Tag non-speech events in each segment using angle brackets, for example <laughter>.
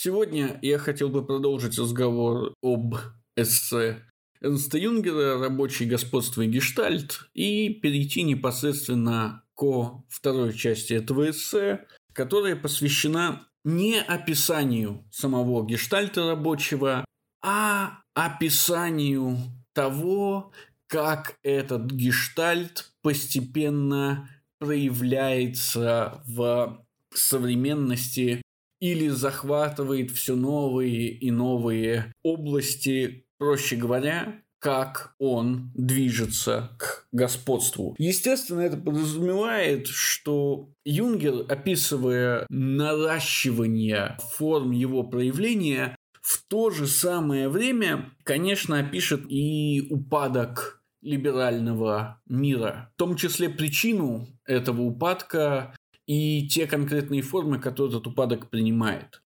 Сегодня я хотел бы продолжить разговор об эссе Эрнста Юнгера «Рабочий господство и гештальт» и перейти непосредственно ко второй части этого эссе, которая посвящена не описанию самого гештальта рабочего, а описанию того, как этот гештальт постепенно проявляется в современности или захватывает все новые и новые области, проще говоря, как он движется к господству. Естественно, это подразумевает, что Юнгер, описывая наращивание форм его проявления, в то же самое время, конечно, опишет и упадок либерального мира. В том числе причину этого упадка и те конкретные формы, которые этот упадок принимает.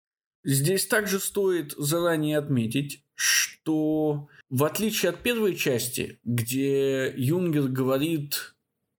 Здесь также стоит заранее отметить, что в отличие от первой части, где Юнгер говорит,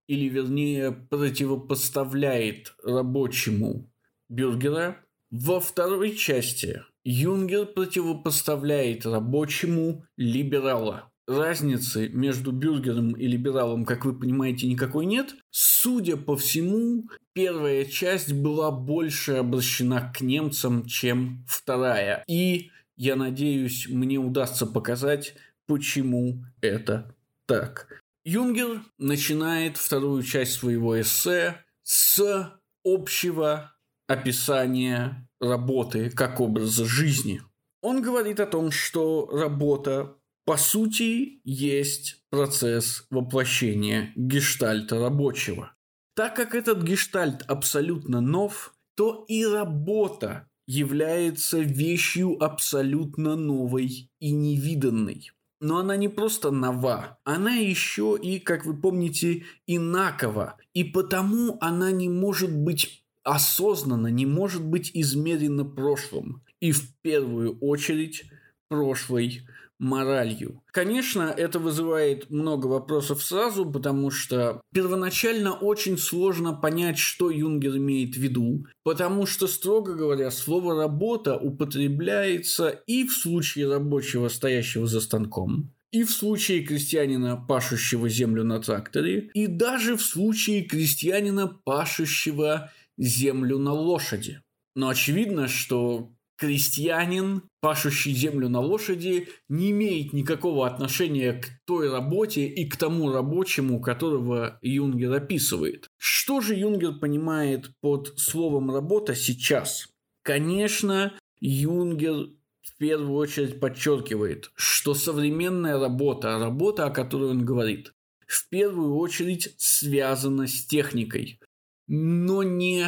или вернее противопоставляет рабочему бюргера, во второй части Юнгер противопоставляет рабочему либерала разницы между бюргером и либералом, как вы понимаете, никакой нет. Судя по всему, первая часть была больше обращена к немцам, чем вторая. И я надеюсь, мне удастся показать, почему это так. Юнгер начинает вторую часть своего эссе с общего описания работы как образа жизни. Он говорит о том, что работа по сути, есть процесс воплощения гештальта рабочего. Так как этот гештальт абсолютно нов, то и работа является вещью абсолютно новой и невиданной. Но она не просто нова, она еще и, как вы помните, инакова. И потому она не может быть осознанно, не может быть измерена прошлым. И в первую очередь прошлой моралью. Конечно, это вызывает много вопросов сразу, потому что первоначально очень сложно понять, что Юнгер имеет в виду, потому что, строго говоря, слово «работа» употребляется и в случае рабочего, стоящего за станком, и в случае крестьянина, пашущего землю на тракторе, и даже в случае крестьянина, пашущего землю на лошади. Но очевидно, что крестьянин, пашущий землю на лошади, не имеет никакого отношения к той работе и к тому рабочему, которого Юнгер описывает. Что же Юнгер понимает под словом «работа» сейчас? Конечно, Юнгер в первую очередь подчеркивает, что современная работа, работа, о которой он говорит, в первую очередь связана с техникой, но не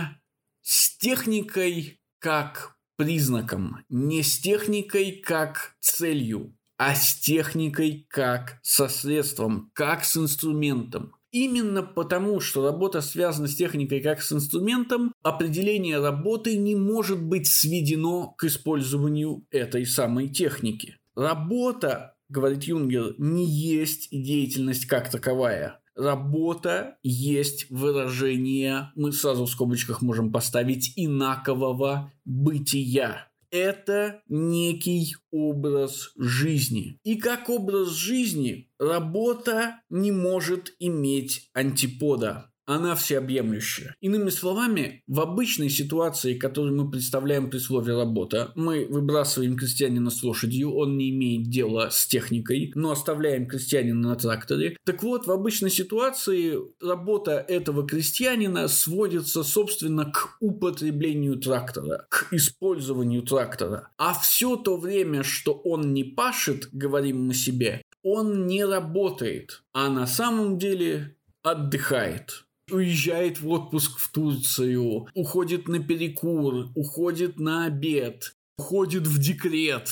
с техникой как признаком, не с техникой как целью, а с техникой как со средством, как с инструментом. Именно потому, что работа связана с техникой как с инструментом, определение работы не может быть сведено к использованию этой самой техники. Работа, говорит Юнгер, не есть деятельность как таковая. Работа есть выражение, мы сразу в скобочках можем поставить, инакового бытия. Это некий образ жизни. И как образ жизни работа не может иметь антипода она всеобъемлющая. Иными словами, в обычной ситуации, которую мы представляем при слове «работа», мы выбрасываем крестьянина с лошадью, он не имеет дела с техникой, но оставляем крестьянина на тракторе. Так вот, в обычной ситуации работа этого крестьянина сводится, собственно, к употреблению трактора, к использованию трактора. А все то время, что он не пашет, говорим мы себе, он не работает, а на самом деле отдыхает уезжает в отпуск в Турцию, уходит на перекур, уходит на обед, уходит в декрет.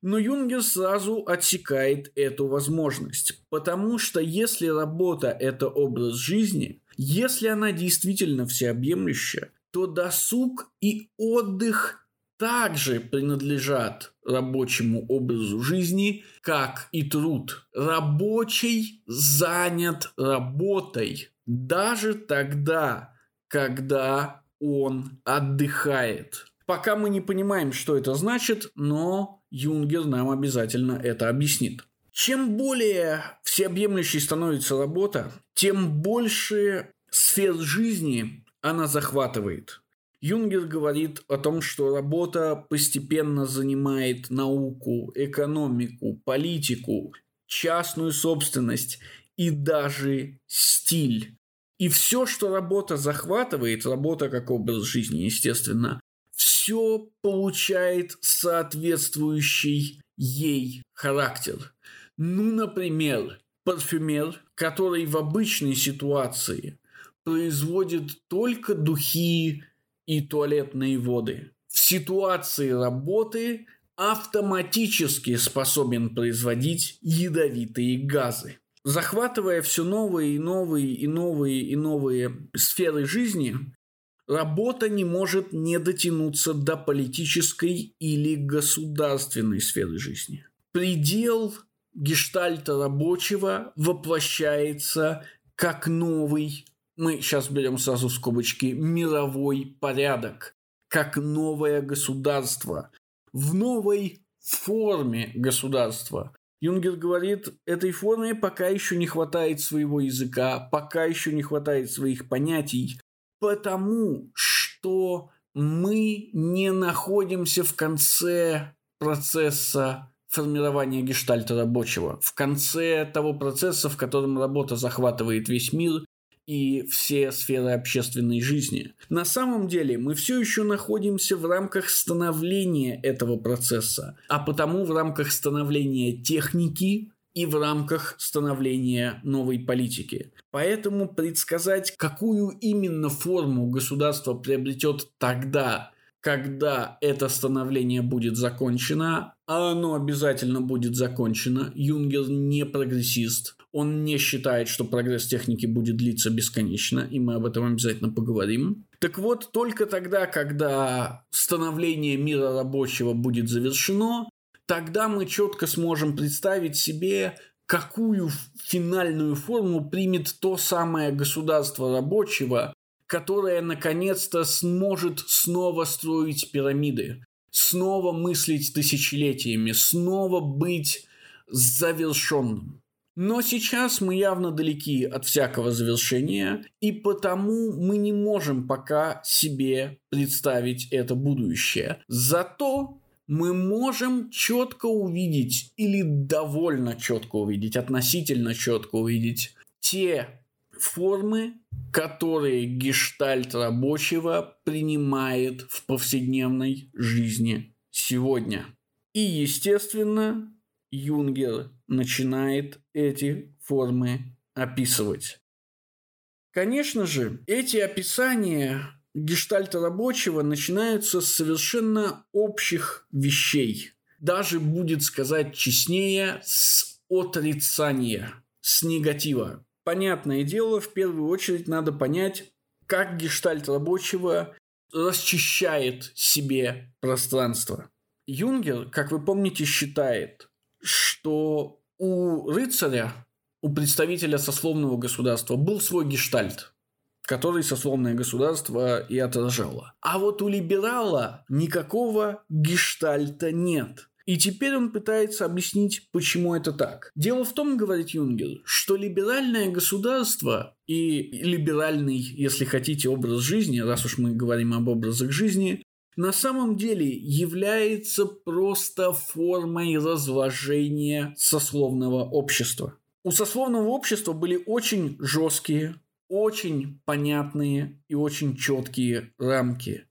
Но Юнгер сразу отсекает эту возможность, потому что если работа – это образ жизни, если она действительно всеобъемлющая, то досуг и отдых также принадлежат рабочему образу жизни, как и труд. Рабочий занят работой, даже тогда, когда он отдыхает. Пока мы не понимаем, что это значит, но Юнгер нам обязательно это объяснит. Чем более всеобъемлющей становится работа, тем больше сфер жизни она захватывает. Юнгер говорит о том, что работа постепенно занимает науку, экономику, политику, частную собственность и даже стиль. И все, что работа захватывает, работа как образ жизни, естественно, все получает соответствующий ей характер. Ну, например, парфюмер, который в обычной ситуации производит только духи и туалетные воды. В ситуации работы автоматически способен производить ядовитые газы. Захватывая все новые и новые и новые и новые сферы жизни, работа не может не дотянуться до политической или государственной сферы жизни. Предел гештальта рабочего воплощается как новый, мы сейчас берем сразу скобочки, мировой порядок, как новое государство, в новой форме государства. Юнгер говорит, этой форме пока еще не хватает своего языка, пока еще не хватает своих понятий, потому что мы не находимся в конце процесса формирования гештальта рабочего, в конце того процесса, в котором работа захватывает весь мир и все сферы общественной жизни. На самом деле мы все еще находимся в рамках становления этого процесса, а потому в рамках становления техники и в рамках становления новой политики. Поэтому предсказать, какую именно форму государство приобретет тогда, когда это становление будет закончено, а оно обязательно будет закончено, Юнгер не прогрессист, он не считает, что прогресс техники будет длиться бесконечно, и мы об этом обязательно поговорим. Так вот, только тогда, когда становление мира рабочего будет завершено, тогда мы четко сможем представить себе, какую финальную форму примет то самое государство рабочего, которое наконец-то сможет снова строить пирамиды, снова мыслить тысячелетиями, снова быть завершенным. Но сейчас мы явно далеки от всякого завершения, и потому мы не можем пока себе представить это будущее. Зато мы можем четко увидеть или довольно четко увидеть, относительно четко увидеть те формы, которые гештальт рабочего принимает в повседневной жизни сегодня. И, естественно, Юнгер начинает эти формы описывать. Конечно же, эти описания гештальта рабочего начинаются с совершенно общих вещей. Даже будет сказать честнее, с отрицания, с негатива. Понятное дело, в первую очередь надо понять, как гештальт рабочего расчищает себе пространство. Юнгер, как вы помните, считает, что у рыцаря, у представителя сословного государства был свой гештальт, который сословное государство и отражало. А вот у либерала никакого гештальта нет. И теперь он пытается объяснить, почему это так. Дело в том, говорит Юнгер, что либеральное государство и либеральный, если хотите, образ жизни, раз уж мы говорим об образах жизни, на самом деле является просто формой разложения сословного общества. У сословного общества были очень жесткие, очень понятные и очень четкие рамки.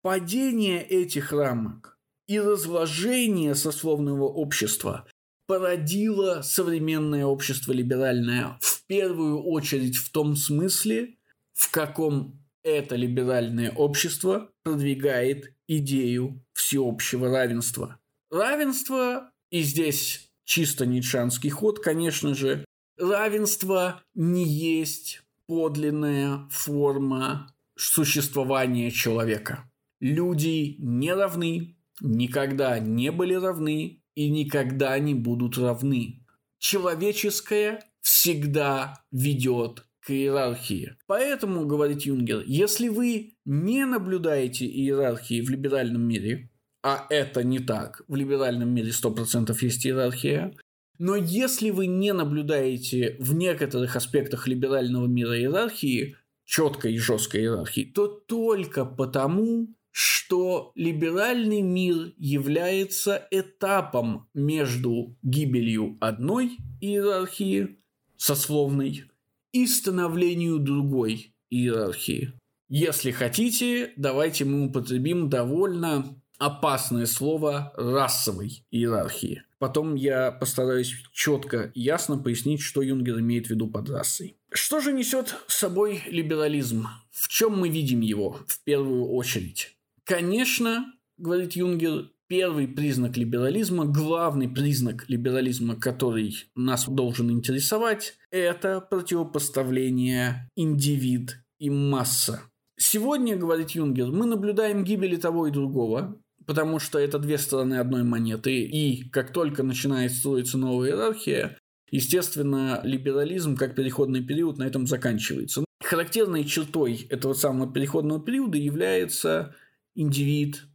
Падение этих рамок и разложение сословного общества породило современное общество либеральное в первую очередь в том смысле, в каком это либеральное общество продвигает идею всеобщего равенства. Равенство, и здесь чисто ницшанский ход, конечно же, равенство не есть подлинная форма существования человека. Люди не равны, никогда не были равны и никогда не будут равны. Человеческое всегда ведет к иерархии. Поэтому, говорит Юнгер, если вы не наблюдаете иерархии в либеральном мире, а это не так, в либеральном мире 100% есть иерархия, но если вы не наблюдаете в некоторых аспектах либерального мира иерархии, четкой и жесткой иерархии, то только потому, что либеральный мир является этапом между гибелью одной иерархии, сословной, и становлению другой иерархии. Если хотите, давайте мы употребим довольно опасное слово расовой иерархии. Потом я постараюсь четко и ясно пояснить, что Юнгер имеет в виду под расой. Что же несет с собой либерализм? В чем мы видим его в первую очередь? Конечно, говорит Юнгер, первый признак либерализма, главный признак либерализма, который нас должен интересовать, это противопоставление индивид и масса. Сегодня, говорит Юнгер, мы наблюдаем гибели того и другого, потому что это две стороны одной монеты, и как только начинает строиться новая иерархия, естественно, либерализм как переходный период на этом заканчивается. Характерной чертой этого самого переходного периода является индивид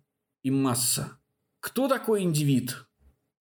и масса. Кто такой индивид?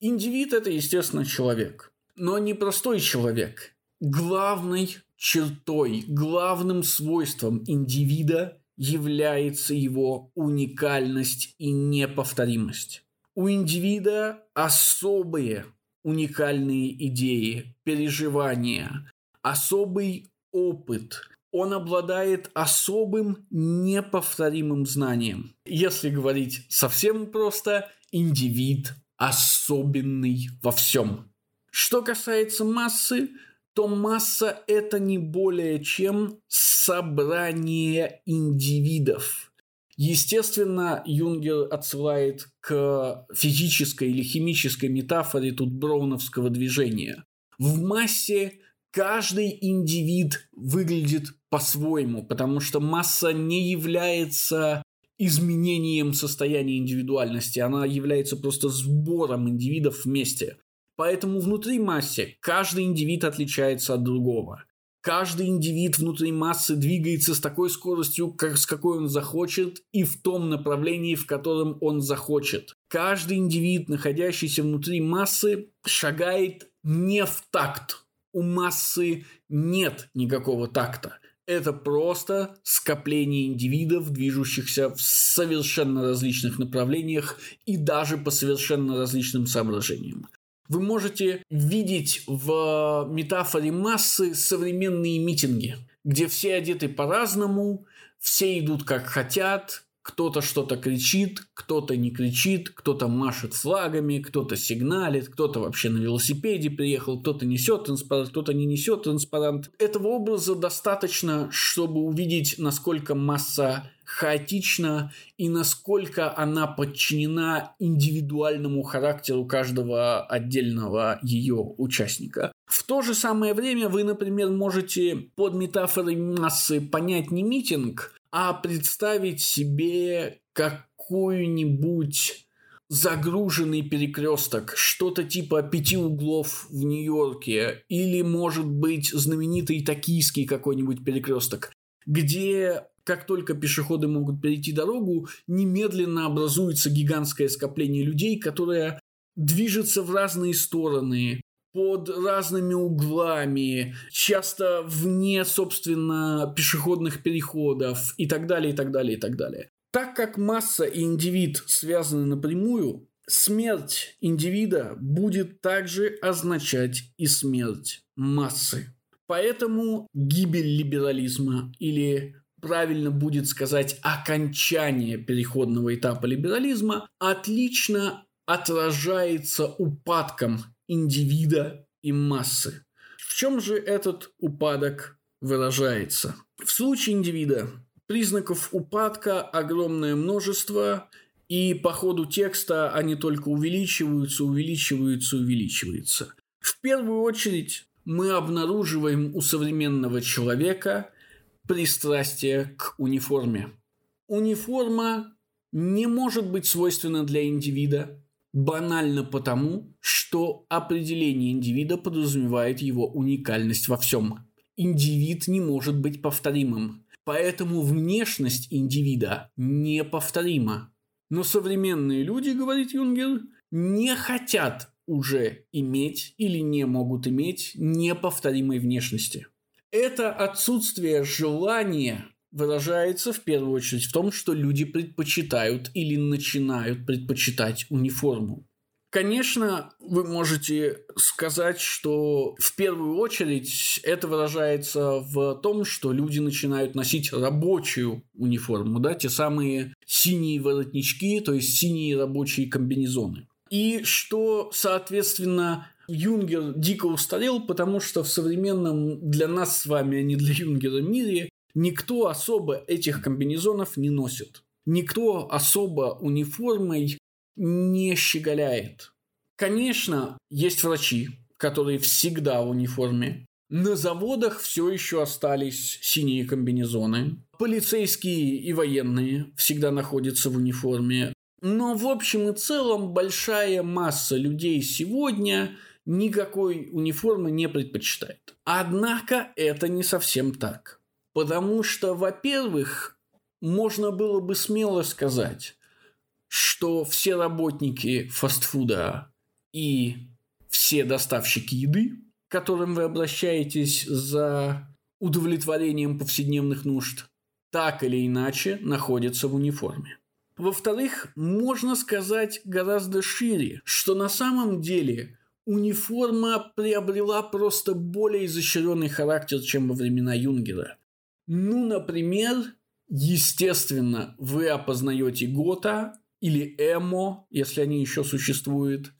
Индивид – это, естественно, человек. Но не простой человек. Главной чертой, главным свойством индивида является его уникальность и неповторимость. У индивида особые уникальные идеи, переживания, особый опыт. Он обладает особым неповторимым знанием. Если говорить совсем просто, индивид особенный во всем. Что касается массы, то масса – это не более чем собрание индивидов. Естественно, Юнгер отсылает к физической или химической метафоре тут броуновского движения. В массе каждый индивид выглядит по-своему, потому что масса не является изменением состояния индивидуальности, она является просто сбором индивидов вместе. Поэтому внутри массы каждый индивид отличается от другого. Каждый индивид внутри массы двигается с такой скоростью, как, с какой он захочет, и в том направлении, в котором он захочет. Каждый индивид, находящийся внутри массы, шагает не в такт. У массы нет никакого такта. Это просто скопление индивидов, движущихся в совершенно различных направлениях и даже по совершенно различным соображениям. Вы можете видеть в метафоре массы современные митинги, где все одеты по-разному, все идут как хотят, кто-то что-то кричит, кто-то не кричит, кто-то машет флагами, кто-то сигналит, кто-то вообще на велосипеде приехал, кто-то несет транспарант, кто-то не несет транспарант. Этого образа достаточно, чтобы увидеть, насколько масса хаотична и насколько она подчинена индивидуальному характеру каждого отдельного ее участника. В то же самое время вы, например, можете под метафорой массы понять не митинг, а представить себе какую-нибудь загруженный перекресток, что-то типа пяти углов в Нью-Йорке, или, может быть, знаменитый токийский какой-нибудь перекресток, где как только пешеходы могут перейти дорогу, немедленно образуется гигантское скопление людей, которое движется в разные стороны, под разными углами, часто вне, собственно, пешеходных переходов и так далее, и так далее, и так далее. Так как масса и индивид связаны напрямую, смерть индивида будет также означать и смерть массы. Поэтому гибель либерализма или правильно будет сказать окончание переходного этапа либерализма отлично отражается упадком индивида и массы. В чем же этот упадок выражается? В случае индивида признаков упадка огромное множество, и по ходу текста они только увеличиваются, увеличиваются, увеличиваются. В первую очередь мы обнаруживаем у современного человека пристрастие к униформе. Униформа не может быть свойственна для индивида, банально потому, что определение индивида подразумевает его уникальность во всем. индивид не может быть повторимым. Поэтому внешность индивида неповторима. Но современные люди, говорит Юнгер, не хотят уже иметь или не могут иметь неповторимой внешности. Это отсутствие желания выражается в первую очередь в том, что люди предпочитают или начинают предпочитать униформу. Конечно, вы можете сказать, что в первую очередь это выражается в том, что люди начинают носить рабочую униформу, да, те самые синие воротнички, то есть синие рабочие комбинезоны. И что, соответственно, Юнгер дико устарел, потому что в современном для нас с вами, а не для Юнгера мире, никто особо этих комбинезонов не носит. Никто особо униформой не щеголяет. Конечно, есть врачи, которые всегда в униформе. На заводах все еще остались синие комбинезоны. Полицейские и военные всегда находятся в униформе. Но в общем и целом большая масса людей сегодня никакой униформы не предпочитает. Однако это не совсем так. Потому что, во-первых, можно было бы смело сказать, что все работники фастфуда и все доставщики еды, к которым вы обращаетесь за удовлетворением повседневных нужд, так или иначе находятся в униформе. Во-вторых, можно сказать гораздо шире, что на самом деле униформа приобрела просто более изощренный характер, чем во времена Юнгера. Ну, например, естественно, вы опознаете Гота или Эмо, если они еще существуют,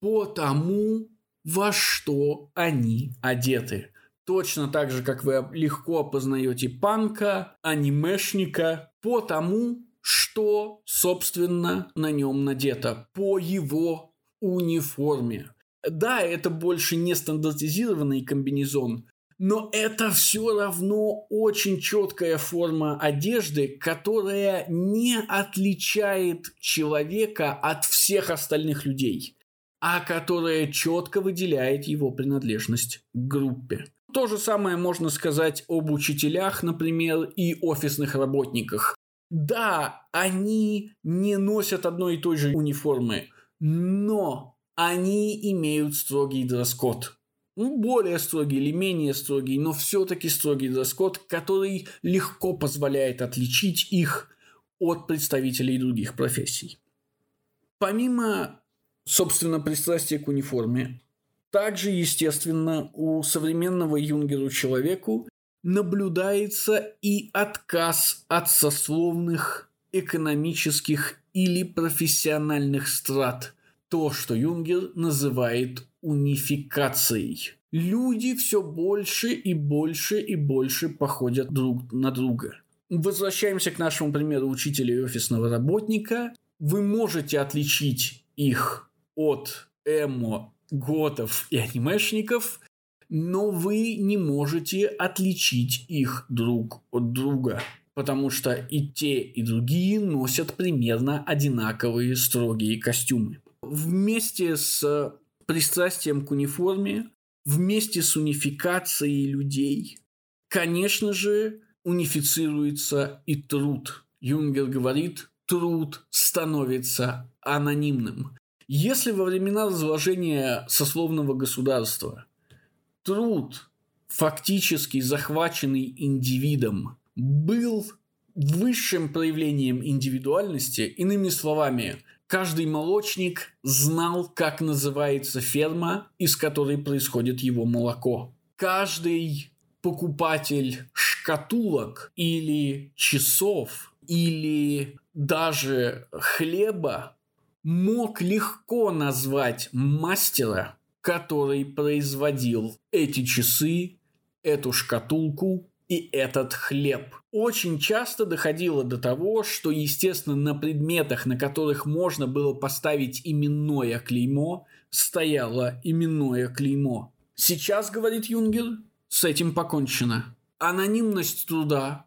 по тому, во что они одеты. Точно так же, как вы легко опознаете панка, анимешника, по тому, что, собственно, на нем надето, по его униформе. Да, это больше не стандартизированный комбинезон, но это все равно очень четкая форма одежды, которая не отличает человека от всех остальных людей, а которая четко выделяет его принадлежность к группе. То же самое можно сказать об учителях, например, и офисных работниках. Да, они не носят одной и той же униформы, но они имеют строгий дресс-код ну, более строгий или менее строгий, но все-таки строгий дресс-код, который легко позволяет отличить их от представителей других профессий. Помимо, собственно, пристрастия к униформе, также, естественно, у современного юнгеру человеку наблюдается и отказ от сословных, экономических или профессиональных страт, то, что Юнгер называет унификацией. Люди все больше и больше и больше походят друг на друга. Возвращаемся к нашему примеру учителя и офисного работника. Вы можете отличить их от эмо, готов и анимешников, но вы не можете отличить их друг от друга, потому что и те, и другие носят примерно одинаковые строгие костюмы. Вместе с пристрастием к униформе, вместе с унификацией людей, конечно же, унифицируется и труд. Юнгер говорит, труд становится анонимным. Если во времена разложения сословного государства труд, фактически захваченный индивидом, был высшим проявлением индивидуальности, иными словами, Каждый молочник знал, как называется ферма, из которой происходит его молоко. Каждый покупатель шкатулок или часов или даже хлеба мог легко назвать мастера, который производил эти часы, эту шкатулку и этот хлеб. Очень часто доходило до того, что, естественно, на предметах, на которых можно было поставить именное клеймо, стояло именное клеймо. Сейчас, говорит Юнгер, с этим покончено. Анонимность труда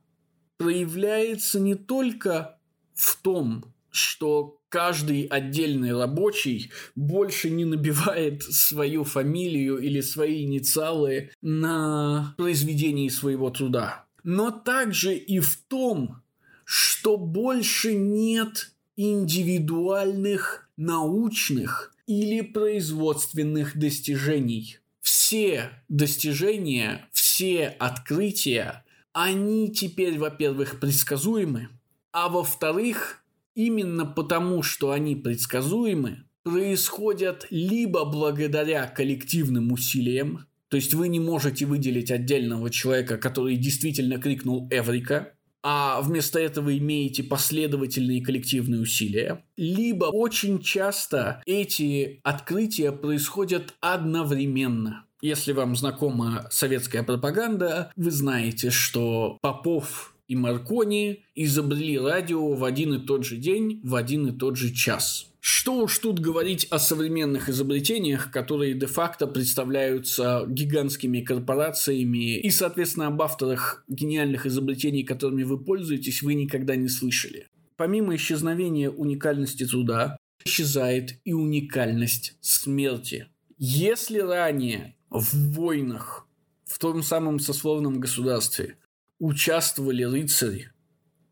проявляется не только в том, что каждый отдельный рабочий больше не набивает свою фамилию или свои инициалы на произведении своего труда. Но также и в том, что больше нет индивидуальных научных или производственных достижений. Все достижения, все открытия, они теперь, во-первых, предсказуемы, а во-вторых, именно потому, что они предсказуемы, происходят либо благодаря коллективным усилиям, то есть вы не можете выделить отдельного человека, который действительно крикнул «Эврика», а вместо этого имеете последовательные коллективные усилия, либо очень часто эти открытия происходят одновременно. Если вам знакома советская пропаганда, вы знаете, что Попов и Маркони изобрели радио в один и тот же день, в один и тот же час. Что уж тут говорить о современных изобретениях, которые де-факто представляются гигантскими корпорациями, и, соответственно, об авторах гениальных изобретений, которыми вы пользуетесь, вы никогда не слышали. Помимо исчезновения уникальности труда, исчезает и уникальность смерти. Если ранее в войнах, в том самом сословном государстве, участвовали рыцари,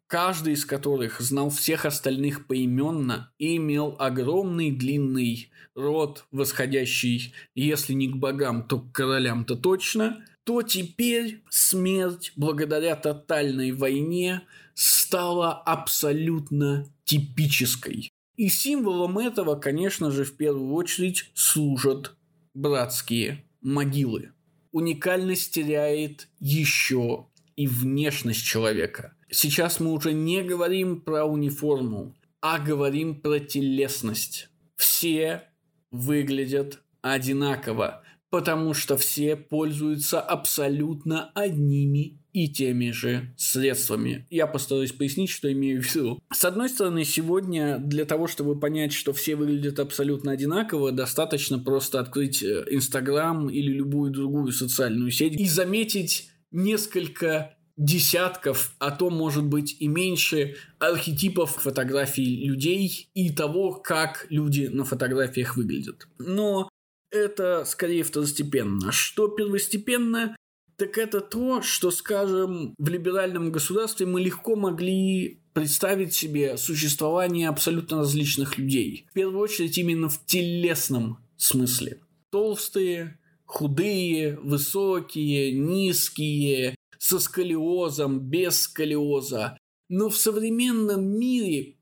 каждый из которых знал всех остальных поименно и имел огромный длинный род, восходящий, если не к богам, то к королям-то точно, то теперь смерть, благодаря тотальной войне, стала абсолютно типической. И символом этого, конечно же, в первую очередь служат братские могилы. Уникальность теряет еще и внешность человека. Сейчас мы уже не говорим про униформу, а говорим про телесность. Все выглядят одинаково, потому что все пользуются абсолютно одними и теми же средствами. Я постараюсь пояснить, что имею в виду. С одной стороны, сегодня для того, чтобы понять, что все выглядят абсолютно одинаково, достаточно просто открыть э, Инстаграм или любую другую социальную сеть и заметить несколько десятков, а то, может быть, и меньше архетипов фотографий людей и того, как люди на фотографиях выглядят. Но это скорее второстепенно. Что первостепенно, так это то, что, скажем, в либеральном государстве мы легко могли представить себе существование абсолютно различных людей. В первую очередь именно в телесном смысле. Толстые, худые, высокие, низкие, со сколиозом, без сколиоза. Но в современном мире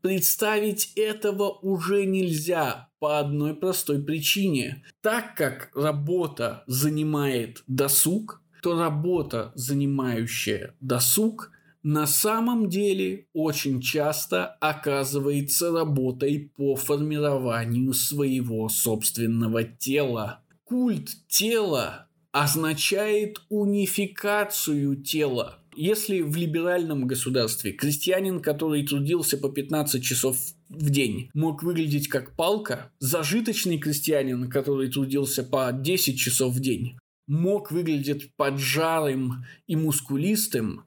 представить этого уже нельзя по одной простой причине. Так как работа занимает досуг, то работа, занимающая досуг, на самом деле очень часто оказывается работой по формированию своего собственного тела культ тела означает унификацию тела. Если в либеральном государстве крестьянин, который трудился по 15 часов в день, мог выглядеть как палка, зажиточный крестьянин, который трудился по 10 часов в день, мог выглядеть поджарым и мускулистым,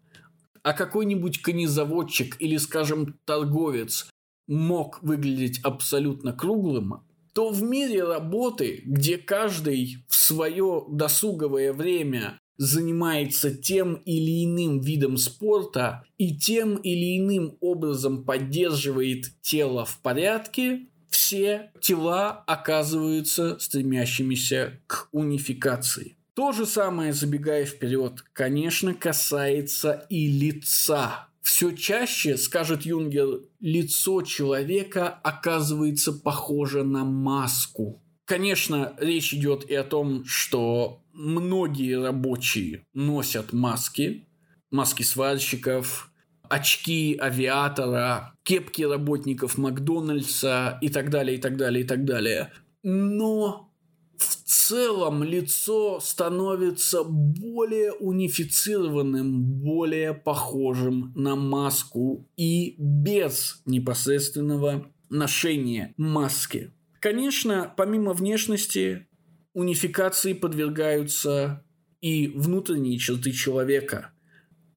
а какой-нибудь конезаводчик или, скажем, торговец мог выглядеть абсолютно круглым, то в мире работы, где каждый в свое досуговое время занимается тем или иным видом спорта и тем или иным образом поддерживает тело в порядке, все тела оказываются стремящимися к унификации. То же самое, забегая вперед, конечно, касается и лица все чаще, скажет Юнгер, лицо человека оказывается похоже на маску. Конечно, речь идет и о том, что многие рабочие носят маски, маски сварщиков, очки авиатора, кепки работников Макдональдса и так далее, и так далее, и так далее. Но в целом лицо становится более унифицированным, более похожим на маску и без непосредственного ношения маски. Конечно, помимо внешности, унификации подвергаются и внутренние черты человека.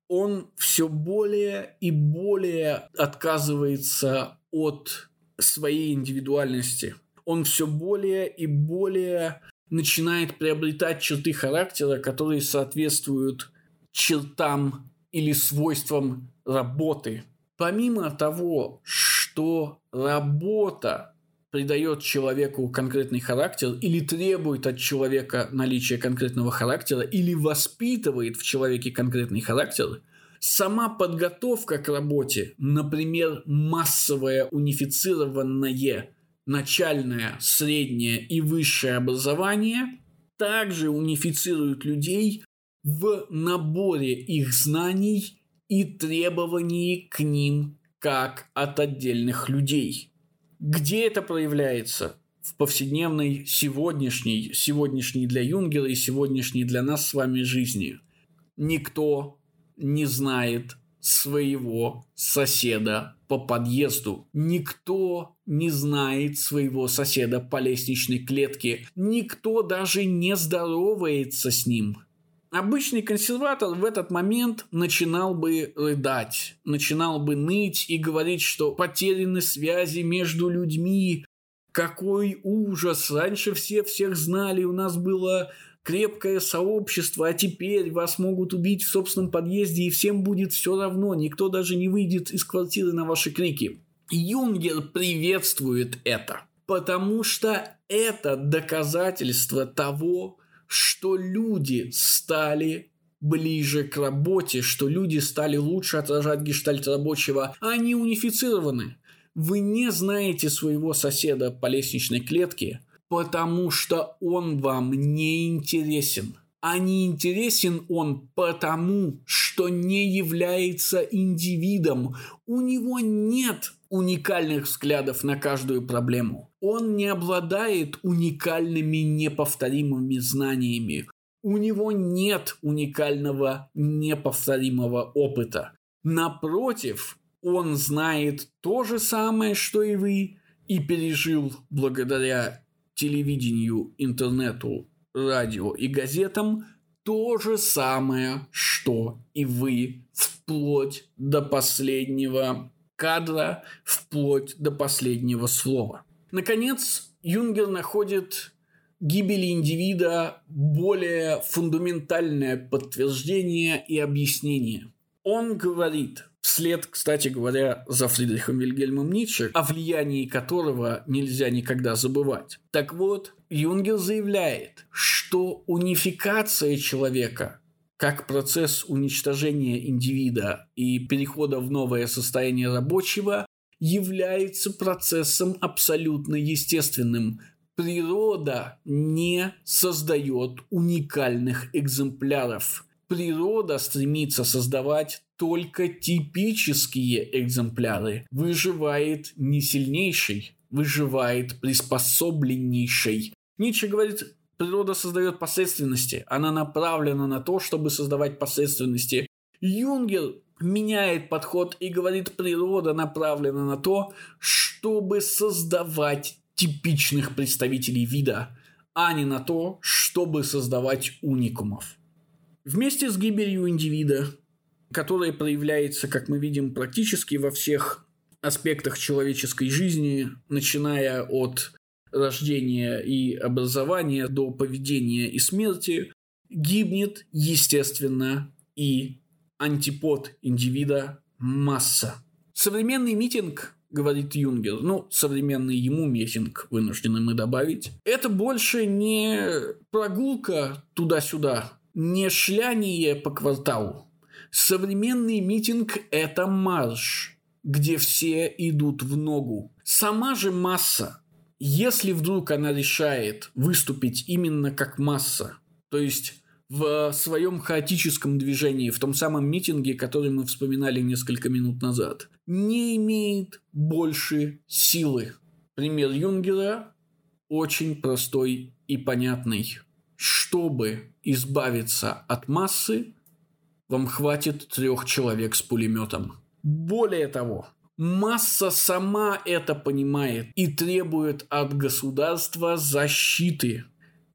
Он все более и более отказывается от своей индивидуальности. Он все более и более начинает приобретать черты характера, которые соответствуют чертам или свойствам работы. Помимо того, что работа придает человеку конкретный характер или требует от человека наличия конкретного характера или воспитывает в человеке конкретный характер, сама подготовка к работе, например, массовое унифицированное начальное, среднее и высшее образование, также унифицируют людей в наборе их знаний и требований к ним как от отдельных людей. Где это проявляется? В повседневной сегодняшней, сегодняшней для Юнгера и сегодняшней для нас с вами жизни. Никто не знает своего соседа по подъезду. Никто не знает своего соседа по лестничной клетке. Никто даже не здоровается с ним. Обычный консерватор в этот момент начинал бы рыдать, начинал бы ныть и говорить, что потеряны связи между людьми, какой ужас, раньше все всех знали, у нас было крепкое сообщество, а теперь вас могут убить в собственном подъезде, и всем будет все равно, никто даже не выйдет из квартиры на ваши крики. Юнгер приветствует это, потому что это доказательство того, что люди стали ближе к работе, что люди стали лучше отражать гештальт рабочего, они унифицированы. Вы не знаете своего соседа по лестничной клетке, потому что он вам не интересен. А не интересен он потому, что не является индивидом. У него нет уникальных взглядов на каждую проблему. Он не обладает уникальными неповторимыми знаниями. У него нет уникального неповторимого опыта. Напротив, он знает то же самое, что и вы, и пережил благодаря телевидению, интернету, радио и газетам то же самое, что и вы, вплоть до последнего кадра, вплоть до последнего слова. Наконец, Юнгер находит гибели индивида более фундаментальное подтверждение и объяснение. Он говорит, вслед, кстати говоря, за Фридрихом Вильгельмом Ницше, о влиянии которого нельзя никогда забывать. Так вот, Юнгер заявляет, что унификация человека как процесс уничтожения индивида и перехода в новое состояние рабочего является процессом абсолютно естественным. Природа не создает уникальных экземпляров. Природа стремится создавать только типические экземпляры. Выживает не сильнейший, выживает приспособленнейший. Ницше говорит, природа создает посредственности, она направлена на то, чтобы создавать посредственности. Юнгер меняет подход и говорит, природа направлена на то, чтобы создавать типичных представителей вида, а не на то, чтобы создавать уникумов. Вместе с гибелью индивида которое проявляется, как мы видим, практически во всех аспектах человеческой жизни, начиная от рождения и образования до поведения и смерти, гибнет, естественно, и антипод индивида – масса. Современный митинг, говорит Юнгер, ну, современный ему митинг, вынуждены мы добавить, это больше не прогулка туда-сюда, не шляние по кварталу, Современный митинг – это марш, где все идут в ногу. Сама же масса, если вдруг она решает выступить именно как масса, то есть в своем хаотическом движении, в том самом митинге, который мы вспоминали несколько минут назад, не имеет больше силы. Пример Юнгера очень простой и понятный. Чтобы избавиться от массы, вам хватит трех человек с пулеметом. Более того, масса сама это понимает и требует от государства защиты.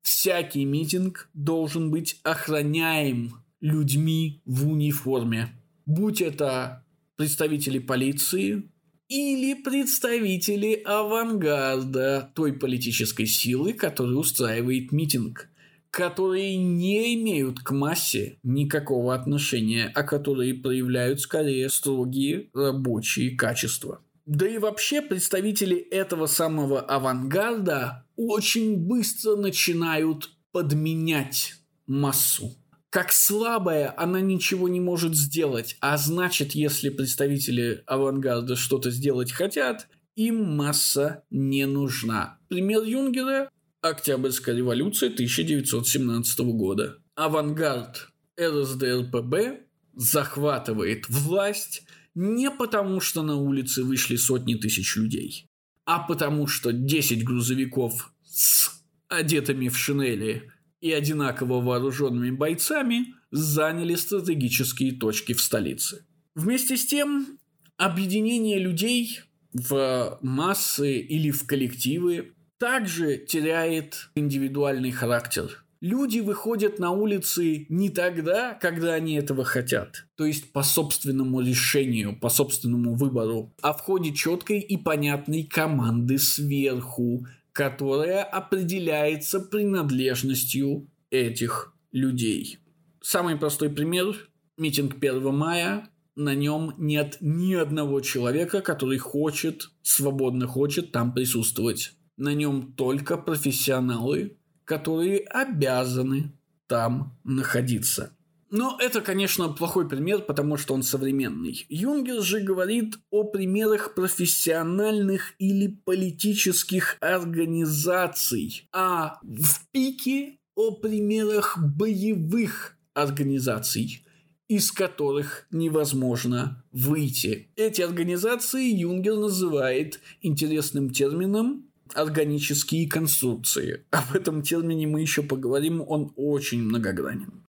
Всякий митинг должен быть охраняем людьми в униформе. Будь это представители полиции, или представители авангарда той политической силы, которая устраивает митинг, которые не имеют к массе никакого отношения, а которые проявляют скорее строгие рабочие качества. Да и вообще представители этого самого авангарда очень быстро начинают подменять массу. Как слабая, она ничего не может сделать, а значит, если представители авангарда что-то сделать хотят, им масса не нужна. Пример Юнгера – Октябрьская революция 1917 года. Авангард РСДРПБ захватывает власть не потому, что на улице вышли сотни тысяч людей, а потому, что 10 грузовиков с одетыми в шинели и одинаково вооруженными бойцами заняли стратегические точки в столице. Вместе с тем, объединение людей в массы или в коллективы также теряет индивидуальный характер. Люди выходят на улицы не тогда, когда они этого хотят, то есть по собственному решению, по собственному выбору, а в ходе четкой и понятной команды сверху, которая определяется принадлежностью этих людей. Самый простой пример – митинг 1 мая. На нем нет ни одного человека, который хочет, свободно хочет там присутствовать. На нем только профессионалы, которые обязаны там находиться. Но это, конечно, плохой пример, потому что он современный. Юнгер же говорит о примерах профессиональных или политических организаций, а в пике о примерах боевых организаций, из которых невозможно выйти. Эти организации Юнгер называет интересным термином органические конструкции. Об этом термине мы еще поговорим, он очень многогранен.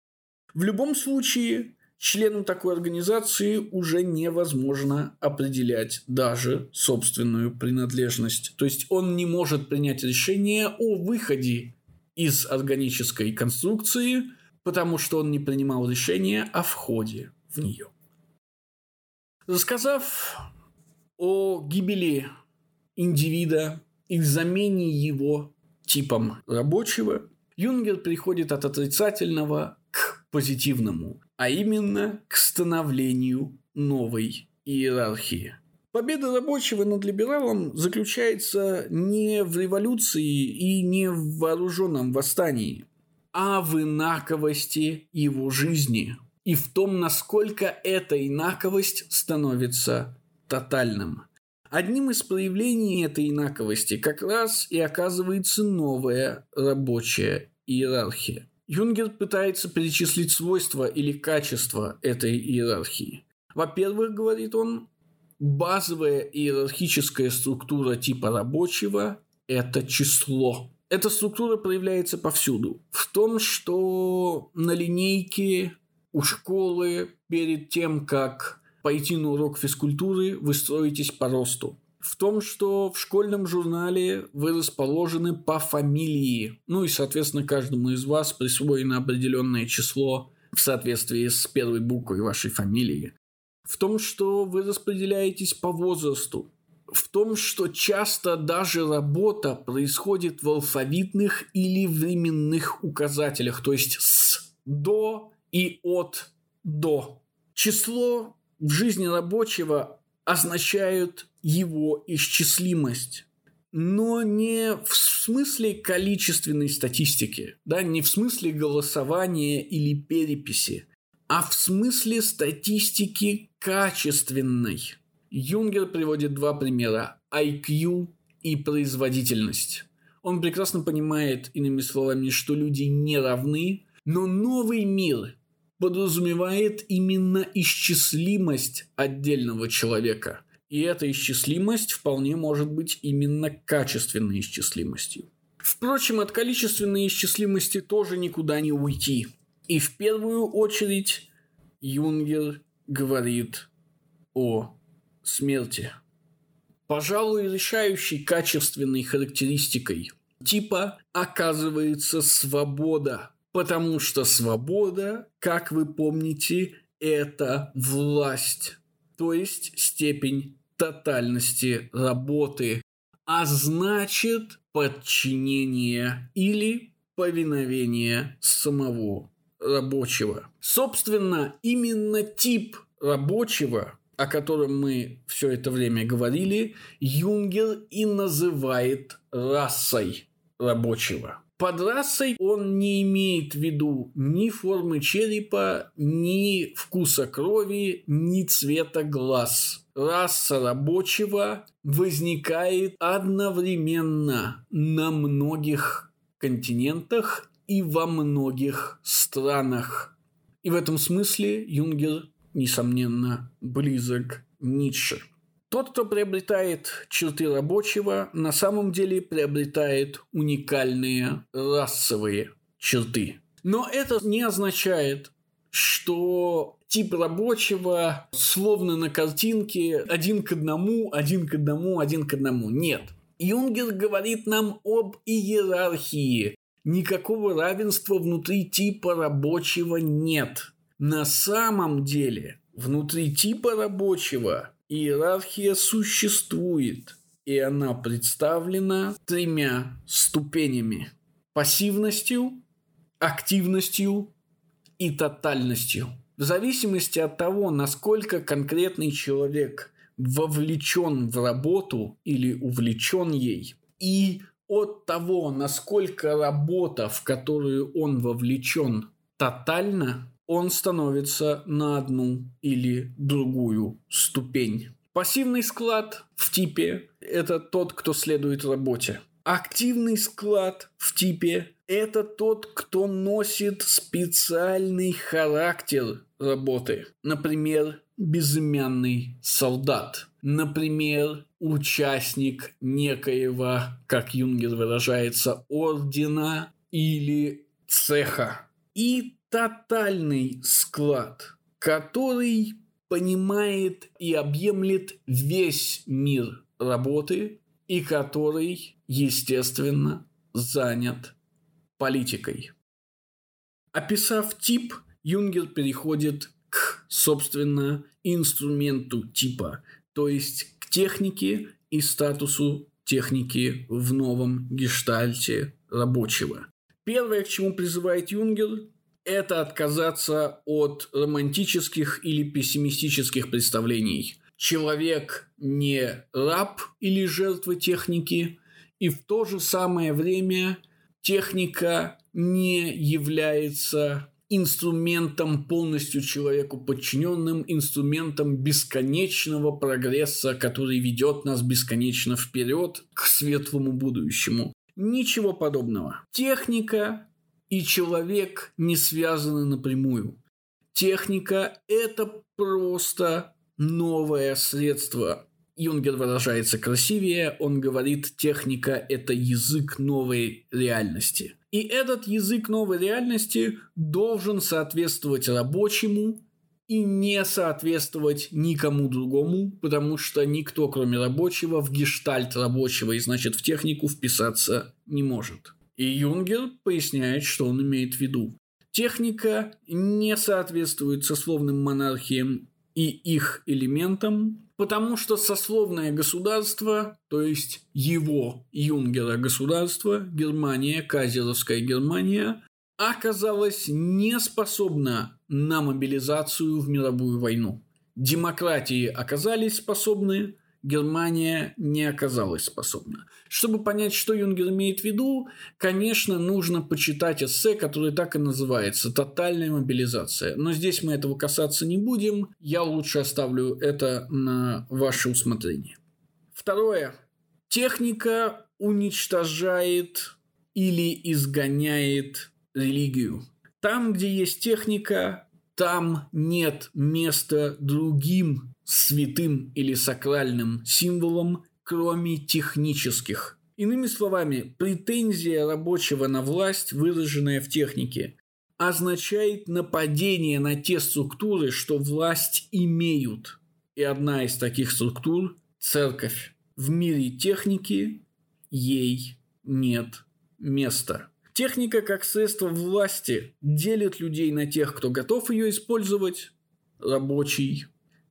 В любом случае, члену такой организации уже невозможно определять даже собственную принадлежность. То есть он не может принять решение о выходе из органической конструкции, потому что он не принимал решение о входе в нее. Рассказав о гибели индивида и замене его типом рабочего, Юнгер приходит от отрицательного позитивному, а именно к становлению новой иерархии. Победа рабочего над либералом заключается не в революции и не в вооруженном восстании, а в инаковости его жизни и в том, насколько эта инаковость становится тотальным. Одним из проявлений этой инаковости как раз и оказывается новая рабочая иерархия. Юнгер пытается перечислить свойства или качества этой иерархии. Во-первых, говорит он, базовая иерархическая структура типа рабочего – это число. Эта структура проявляется повсюду. В том, что на линейке у школы перед тем, как пойти на урок физкультуры, вы строитесь по росту в том, что в школьном журнале вы расположены по фамилии. Ну и, соответственно, каждому из вас присвоено определенное число в соответствии с первой буквой вашей фамилии. В том, что вы распределяетесь по возрасту. В том, что часто даже работа происходит в алфавитных или временных указателях, то есть с, до и от до. Число в жизни рабочего означают его исчислимость, но не в смысле количественной статистики, да, не в смысле голосования или переписи, а в смысле статистики качественной. Юнгер приводит два примера – IQ и производительность. Он прекрасно понимает, иными словами, что люди не равны, но новый мир подразумевает именно исчислимость отдельного человека. И эта исчислимость вполне может быть именно качественной исчислимостью. Впрочем, от количественной исчислимости тоже никуда не уйти. И в первую очередь Юнгер говорит о смерти. Пожалуй, решающей качественной характеристикой типа оказывается свобода Потому что свобода, как вы помните, это власть, то есть степень тотальности работы, а значит подчинение или повиновение самого рабочего. Собственно, именно тип рабочего, о котором мы все это время говорили, Юнгер и называет расой рабочего. Под расой он не имеет в виду ни формы черепа, ни вкуса крови, ни цвета глаз. Раса рабочего возникает одновременно на многих континентах и во многих странах. И в этом смысле Юнгер, несомненно, близок Ницше. Тот, кто приобретает черты рабочего, на самом деле приобретает уникальные расовые черты. Но это не означает, что тип рабочего словно на картинке один к одному, один к одному, один к одному. Нет. Юнгер говорит нам об иерархии. Никакого равенства внутри типа рабочего нет. На самом деле, внутри типа рабочего Иерархия существует, и она представлена тремя ступенями. Пассивностью, активностью и тотальностью. В зависимости от того, насколько конкретный человек вовлечен в работу или увлечен ей, и от того, насколько работа, в которую он вовлечен, тотальна, он становится на одну или другую ступень. Пассивный склад в типе – это тот, кто следует работе. Активный склад в типе – это тот, кто носит специальный характер работы. Например, безымянный солдат. Например, участник некоего, как Юнгер выражается, ордена или цеха. И тотальный склад, который понимает и объемлет весь мир работы и который, естественно, занят политикой. Описав тип, Юнгер переходит к, собственно, инструменту типа, то есть к технике и статусу техники в новом гештальте рабочего. Первое, к чему призывает Юнгер, это отказаться от романтических или пессимистических представлений. Человек не раб или жертва техники, и в то же самое время техника не является инструментом полностью человеку подчиненным, инструментом бесконечного прогресса, который ведет нас бесконечно вперед к светлому будущему. Ничего подобного. Техника и человек не связаны напрямую. Техника – это просто новое средство. Юнгер выражается красивее, он говорит, техника – это язык новой реальности. И этот язык новой реальности должен соответствовать рабочему и не соответствовать никому другому, потому что никто, кроме рабочего, в гештальт рабочего и, значит, в технику вписаться не может. И Юнгер поясняет, что он имеет в виду. Техника не соответствует сословным монархиям и их элементам, потому что сословное государство, то есть его Юнгера государство, Германия, Казеровская Германия, оказалось не способна на мобилизацию в мировую войну. Демократии оказались способны, Германия не оказалась способна. Чтобы понять, что Юнгер имеет в виду, конечно, нужно почитать эссе, которое так и называется «Тотальная мобилизация». Но здесь мы этого касаться не будем, я лучше оставлю это на ваше усмотрение. Второе. Техника уничтожает или изгоняет религию. Там, где есть техника, там нет места другим святым или сакральным символом, кроме технических. Иными словами, претензия рабочего на власть, выраженная в технике, означает нападение на те структуры, что власть имеют. И одна из таких структур – церковь. В мире техники ей нет места. Техника как средство власти делит людей на тех, кто готов ее использовать, рабочий,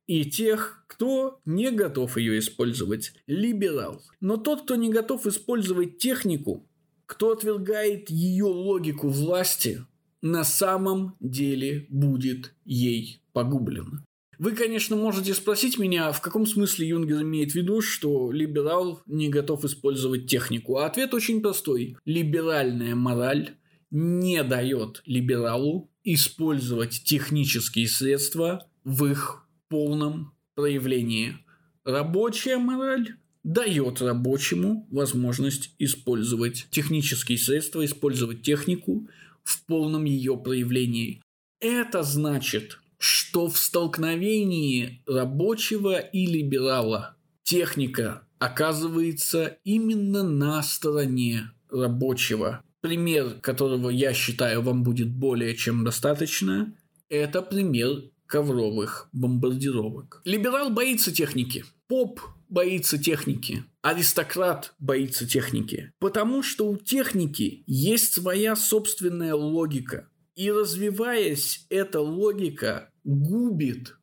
и тех, кто не готов ее использовать. Либерал. Но тот, кто не готов использовать технику, кто отвергает ее логику власти, на самом деле будет ей погублен. Вы, конечно, можете спросить меня, в каком смысле Юнгер имеет в виду, что либерал не готов использовать технику. А ответ очень простой. Либеральная мораль не дает либералу использовать технические средства в их полном проявлении. Рабочая мораль дает рабочему возможность использовать технические средства, использовать технику в полном ее проявлении. Это значит, что в столкновении рабочего и либерала техника оказывается именно на стороне рабочего. Пример, которого я считаю вам будет более чем достаточно, это пример ковровых бомбардировок. Либерал боится техники. Поп боится техники. Аристократ боится техники. Потому что у техники есть своя собственная логика. И развиваясь, эта логика губит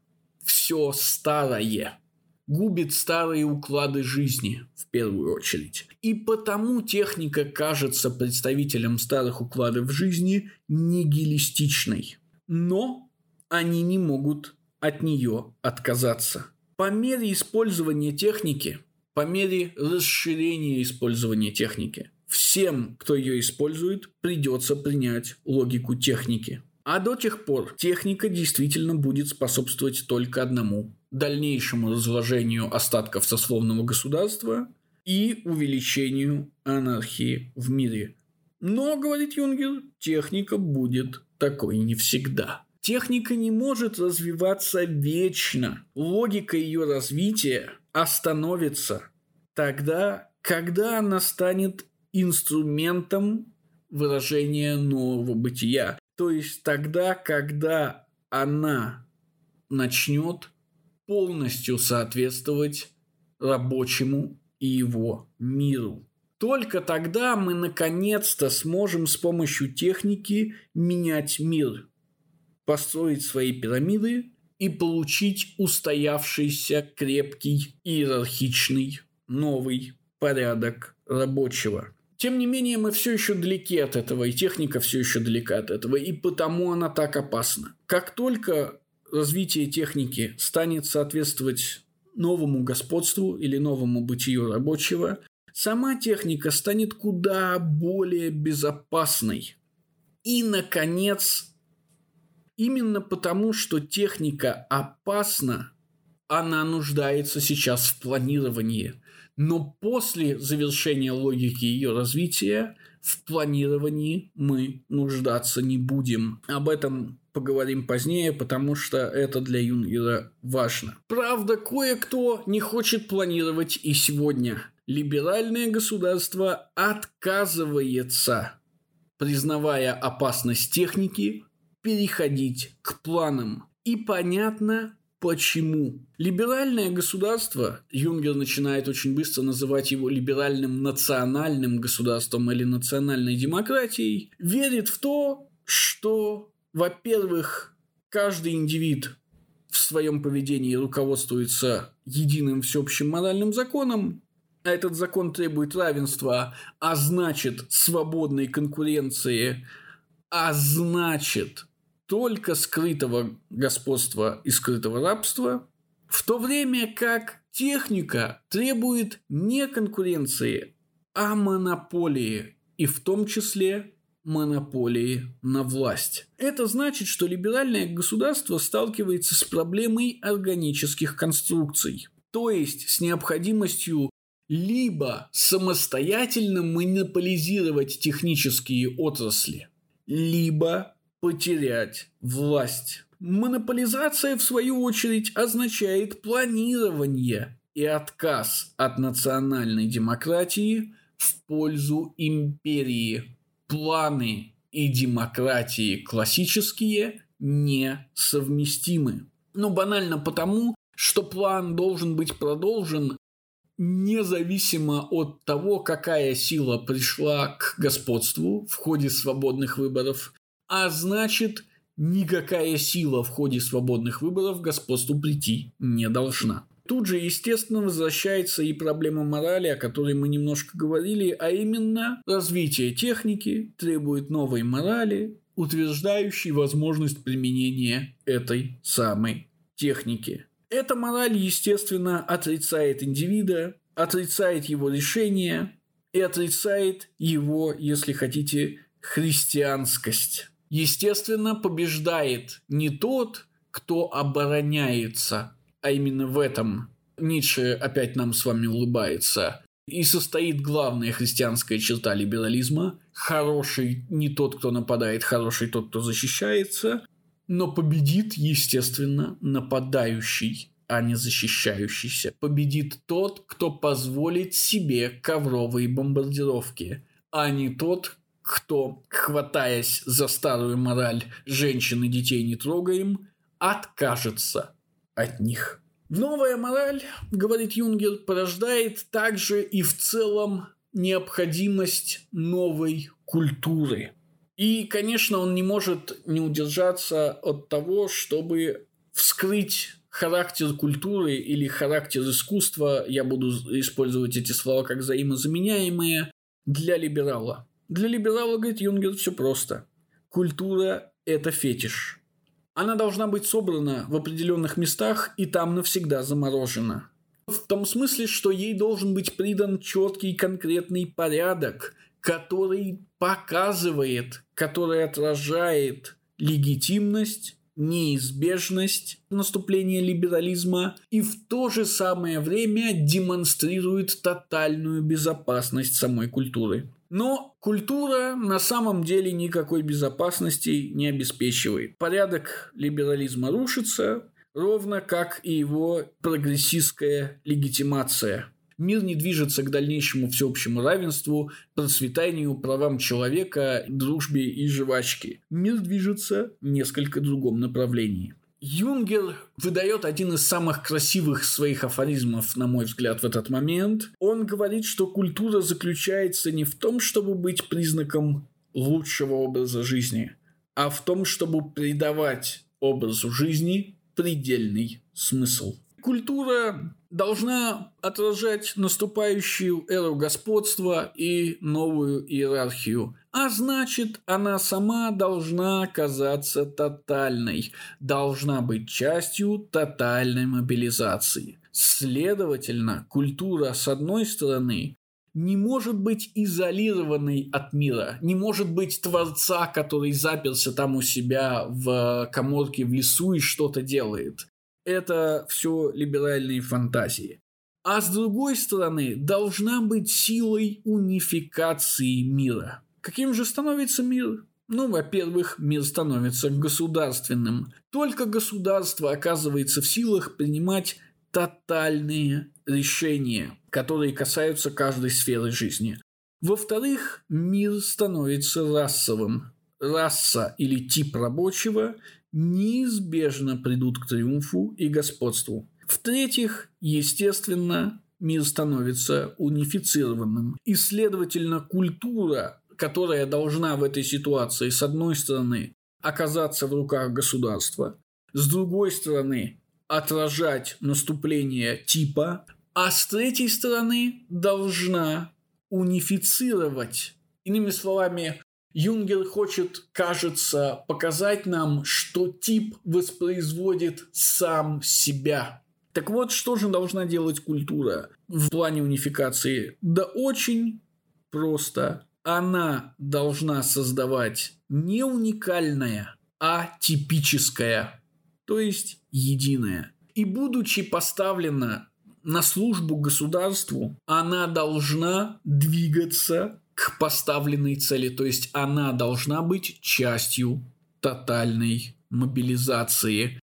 все старое. Губит старые уклады жизни, в первую очередь. И потому техника кажется представителям старых укладов жизни нигилистичной. Но они не могут от нее отказаться. По мере использования техники, по мере расширения использования техники, всем, кто ее использует, придется принять логику техники. А до тех пор техника действительно будет способствовать только одному – дальнейшему разложению остатков сословного государства и увеличению анархии в мире. Но, говорит Юнгер, техника будет такой не всегда. Техника не может развиваться вечно. Логика ее развития остановится тогда, когда она станет инструментом выражения нового бытия. То есть тогда, когда она начнет полностью соответствовать рабочему и его миру. Только тогда мы наконец-то сможем с помощью техники менять мир – построить свои пирамиды и получить устоявшийся крепкий иерархичный новый порядок рабочего. Тем не менее, мы все еще далеки от этого, и техника все еще далека от этого, и потому она так опасна. Как только развитие техники станет соответствовать новому господству или новому бытию рабочего, сама техника станет куда более безопасной. И, наконец, Именно потому, что техника опасна, она нуждается сейчас в планировании. Но после завершения логики ее развития в планировании мы нуждаться не будем. Об этом поговорим позднее, потому что это для Юнгера важно. Правда, кое-кто не хочет планировать и сегодня. Либеральное государство отказывается, признавая опасность техники, переходить к планам. И понятно, Почему? Либеральное государство, Юнгер начинает очень быстро называть его либеральным национальным государством или национальной демократией, верит в то, что, во-первых, каждый индивид в своем поведении руководствуется единым всеобщим моральным законом, а этот закон требует равенства, а значит свободной конкуренции, а значит только скрытого господства и скрытого рабства, в то время как техника требует не конкуренции, а монополии, и в том числе монополии на власть. Это значит, что либеральное государство сталкивается с проблемой органических конструкций, то есть с необходимостью либо самостоятельно монополизировать технические отрасли, либо потерять власть. Монополизация, в свою очередь, означает планирование и отказ от национальной демократии в пользу империи. Планы и демократии классические несовместимы. Ну, банально потому, что план должен быть продолжен независимо от того, какая сила пришла к господству в ходе свободных выборов, а значит, никакая сила в ходе свободных выборов господству прийти не должна. Тут же, естественно, возвращается и проблема морали, о которой мы немножко говорили, а именно развитие техники требует новой морали, утверждающей возможность применения этой самой техники. Эта мораль, естественно, отрицает индивида, отрицает его решение и отрицает его, если хотите, христианскость. Естественно, побеждает не тот, кто обороняется, а именно в этом Ницше опять нам с вами улыбается. И состоит главная христианская черта либерализма. Хороший не тот, кто нападает, хороший тот, кто защищается. Но победит, естественно, нападающий, а не защищающийся. Победит тот, кто позволит себе ковровые бомбардировки, а не тот, кто, хватаясь за старую мораль «женщин и детей не трогаем», откажется от них. Новая мораль, говорит Юнгер, порождает также и в целом необходимость новой культуры. И, конечно, он не может не удержаться от того, чтобы вскрыть характер культуры или характер искусства, я буду использовать эти слова как взаимозаменяемые, для либерала. Для либерала, говорит Юнгер, все просто. Культура – это фетиш. Она должна быть собрана в определенных местах и там навсегда заморожена. В том смысле, что ей должен быть придан четкий конкретный порядок, который показывает, который отражает легитимность, неизбежность наступления либерализма и в то же самое время демонстрирует тотальную безопасность самой культуры. Но культура на самом деле никакой безопасности не обеспечивает. Порядок либерализма рушится, ровно как и его прогрессистская легитимация. Мир не движется к дальнейшему всеобщему равенству, процветанию, правам человека, дружбе и жвачке. Мир движется в несколько другом направлении. Юнгер выдает один из самых красивых своих афоризмов, на мой взгляд, в этот момент. Он говорит, что культура заключается не в том, чтобы быть признаком лучшего образа жизни, а в том, чтобы придавать образу жизни предельный смысл. Культура должна отражать наступающую эру господства и новую иерархию. А значит, она сама должна оказаться тотальной, должна быть частью тотальной мобилизации. Следовательно, культура, с одной стороны, не может быть изолированной от мира, не может быть творца, который заперся там у себя в коморке в лесу и что-то делает это все либеральные фантазии. А с другой стороны, должна быть силой унификации мира. Каким же становится мир? Ну, во-первых, мир становится государственным. Только государство оказывается в силах принимать тотальные решения, которые касаются каждой сферы жизни. Во-вторых, мир становится расовым. Раса или тип рабочего неизбежно придут к триумфу и господству. В-третьих, естественно, мир становится унифицированным. И, следовательно, культура, которая должна в этой ситуации, с одной стороны, оказаться в руках государства, с другой стороны, отражать наступление типа, а с третьей стороны, должна унифицировать. Иными словами, Юнгер хочет, кажется, показать нам, что тип воспроизводит сам себя. Так вот, что же должна делать культура в плане унификации? Да очень просто. Она должна создавать не уникальное, а типическое, то есть единое. И будучи поставлена на службу государству, она должна двигаться к поставленной цели. То есть она должна быть частью тотальной мобилизации.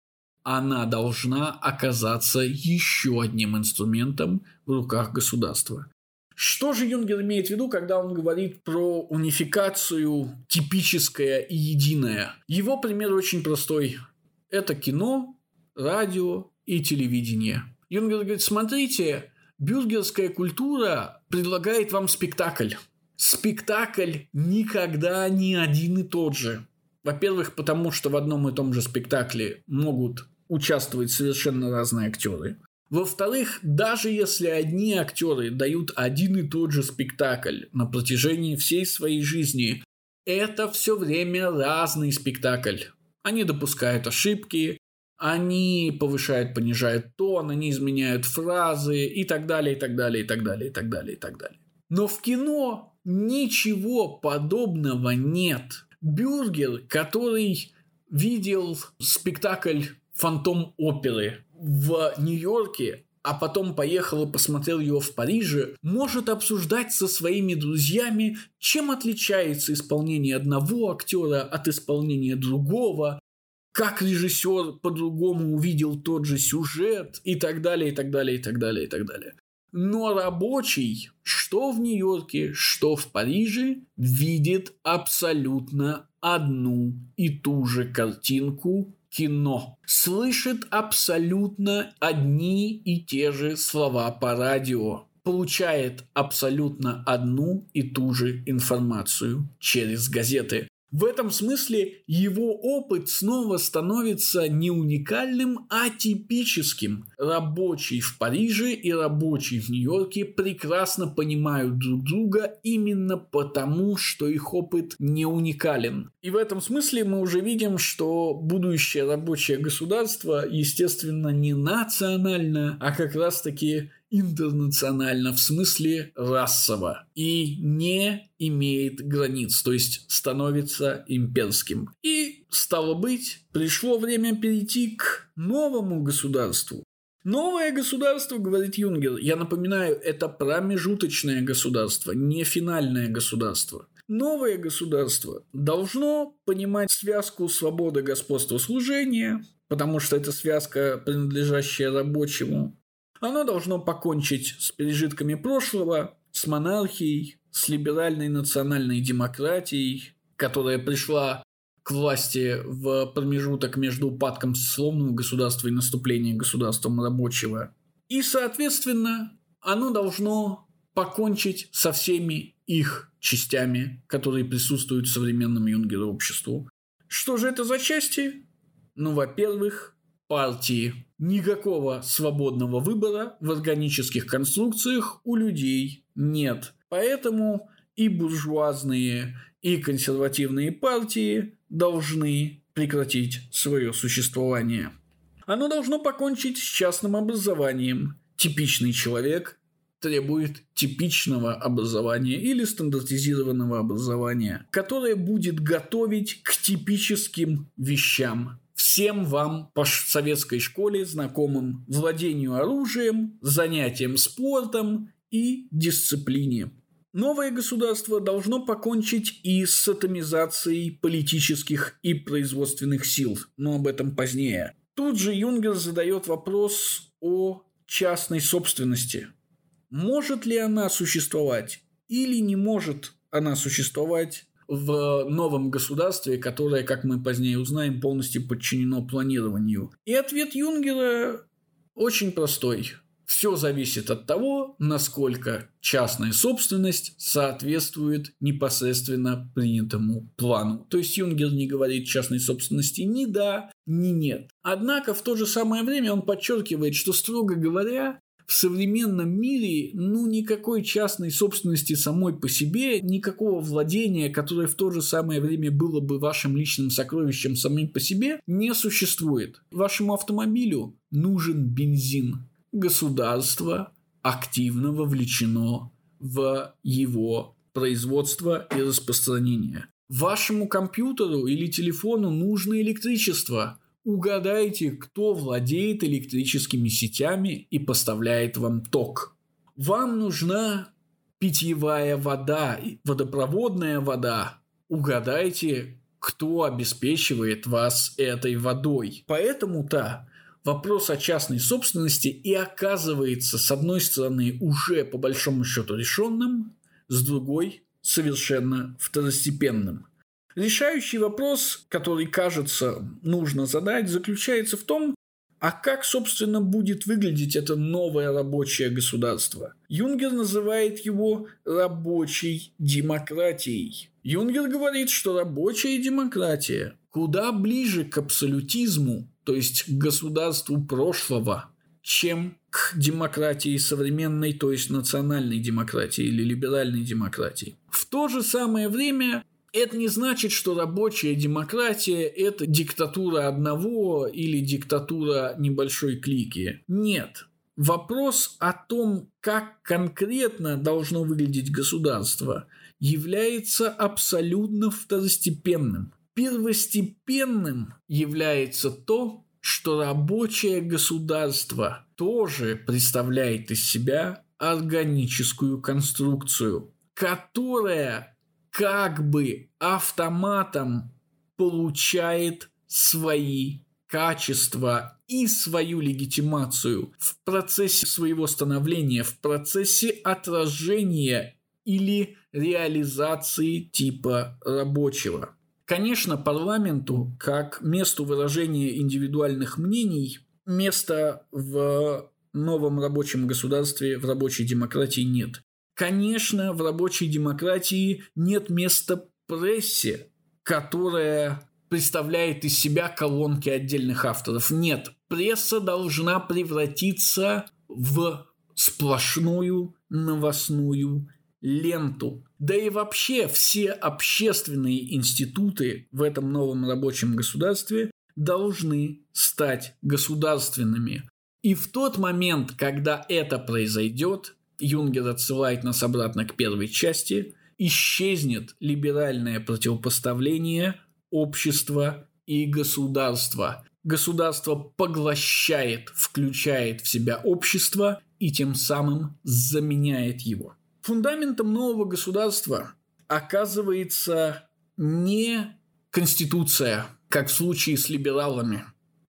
Она должна оказаться еще одним инструментом в руках государства. Что же Юнгер имеет в виду, когда он говорит про унификацию типическое и единое? Его пример очень простой. Это кино, радио и телевидение. Юнгер говорит, смотрите, бюргерская культура предлагает вам спектакль спектакль никогда не один и тот же. Во-первых, потому что в одном и том же спектакле могут участвовать совершенно разные актеры. Во-вторых, даже если одни актеры дают один и тот же спектакль на протяжении всей своей жизни, это все время разный спектакль. Они допускают ошибки, они повышают, понижают тон, они изменяют фразы и так далее, и так далее, и так далее, и так далее, и так далее. Но в кино ничего подобного нет. Бюргер, который видел спектакль «Фантом оперы» в Нью-Йорке, а потом поехал и посмотрел его в Париже, может обсуждать со своими друзьями, чем отличается исполнение одного актера от исполнения другого, как режиссер по-другому увидел тот же сюжет и так далее, и так далее, и так далее, и так далее. Но рабочий, что в Нью-Йорке, что в Париже, видит абсолютно одну и ту же картинку кино. Слышит абсолютно одни и те же слова по радио. Получает абсолютно одну и ту же информацию через газеты. В этом смысле его опыт снова становится не уникальным, а типическим. Рабочий в Париже и рабочий в Нью-Йорке прекрасно понимают друг друга именно потому, что их опыт не уникален. И в этом смысле мы уже видим, что будущее рабочее государство, естественно, не национально, а как раз-таки интернационально в смысле расово и не имеет границ, то есть становится имперским. И, стало быть, пришло время перейти к новому государству. Новое государство, говорит Юнгер, я напоминаю, это промежуточное государство, не финальное государство. Новое государство должно понимать связку свободы, господства, служения, потому что это связка, принадлежащая рабочему, оно должно покончить с пережитками прошлого, с монархией, с либеральной национальной демократией, которая пришла к власти в промежуток между упадком сословного государства и наступлением государством рабочего. И, соответственно, оно должно покончить со всеми их частями, которые присутствуют в современном юнгеро обществу. Что же это за части? Ну, во-первых, партии Никакого свободного выбора в органических конструкциях у людей нет. Поэтому и буржуазные, и консервативные партии должны прекратить свое существование. Оно должно покончить с частным образованием. Типичный человек требует типичного образования или стандартизированного образования, которое будет готовить к типическим вещам всем вам по советской школе знакомым владению оружием, занятием спортом и дисциплине. Новое государство должно покончить и с атомизацией политических и производственных сил, но об этом позднее. Тут же Юнгер задает вопрос о частной собственности. Может ли она существовать или не может она существовать в новом государстве, которое, как мы позднее узнаем, полностью подчинено планированию. И ответ Юнгера очень простой. Все зависит от того, насколько частная собственность соответствует непосредственно принятому плану. То есть Юнгер не говорит частной собственности ни да, ни нет. Однако в то же самое время он подчеркивает, что, строго говоря, в современном мире, ну, никакой частной собственности самой по себе, никакого владения, которое в то же самое время было бы вашим личным сокровищем самим по себе, не существует. Вашему автомобилю нужен бензин. Государство активно вовлечено в его производство и распространение. Вашему компьютеру или телефону нужно электричество. Угадайте, кто владеет электрическими сетями и поставляет вам ток. Вам нужна питьевая вода, водопроводная вода. Угадайте, кто обеспечивает вас этой водой. Поэтому-то вопрос о частной собственности и оказывается, с одной стороны, уже по большому счету решенным, с другой – совершенно второстепенным – Решающий вопрос, который, кажется, нужно задать, заключается в том, а как, собственно, будет выглядеть это новое рабочее государство? Юнгер называет его рабочей демократией. Юнгер говорит, что рабочая демократия куда ближе к абсолютизму, то есть к государству прошлого, чем к демократии современной, то есть национальной демократии или либеральной демократии. В то же самое время это не значит, что рабочая демократия – это диктатура одного или диктатура небольшой клики. Нет. Вопрос о том, как конкретно должно выглядеть государство, является абсолютно второстепенным. Первостепенным является то, что рабочее государство тоже представляет из себя органическую конструкцию, которая как бы автоматом получает свои качества и свою легитимацию в процессе своего становления, в процессе отражения или реализации типа рабочего. Конечно, парламенту, как месту выражения индивидуальных мнений, места в новом рабочем государстве, в рабочей демократии нет. Конечно, в рабочей демократии нет места прессе, которая представляет из себя колонки отдельных авторов. Нет, пресса должна превратиться в сплошную новостную ленту. Да и вообще все общественные институты в этом новом рабочем государстве должны стать государственными. И в тот момент, когда это произойдет, Юнгер отсылает нас обратно к первой части, исчезнет либеральное противопоставление общества и государства. Государство поглощает, включает в себя общество и тем самым заменяет его. Фундаментом нового государства оказывается не конституция, как в случае с либералами,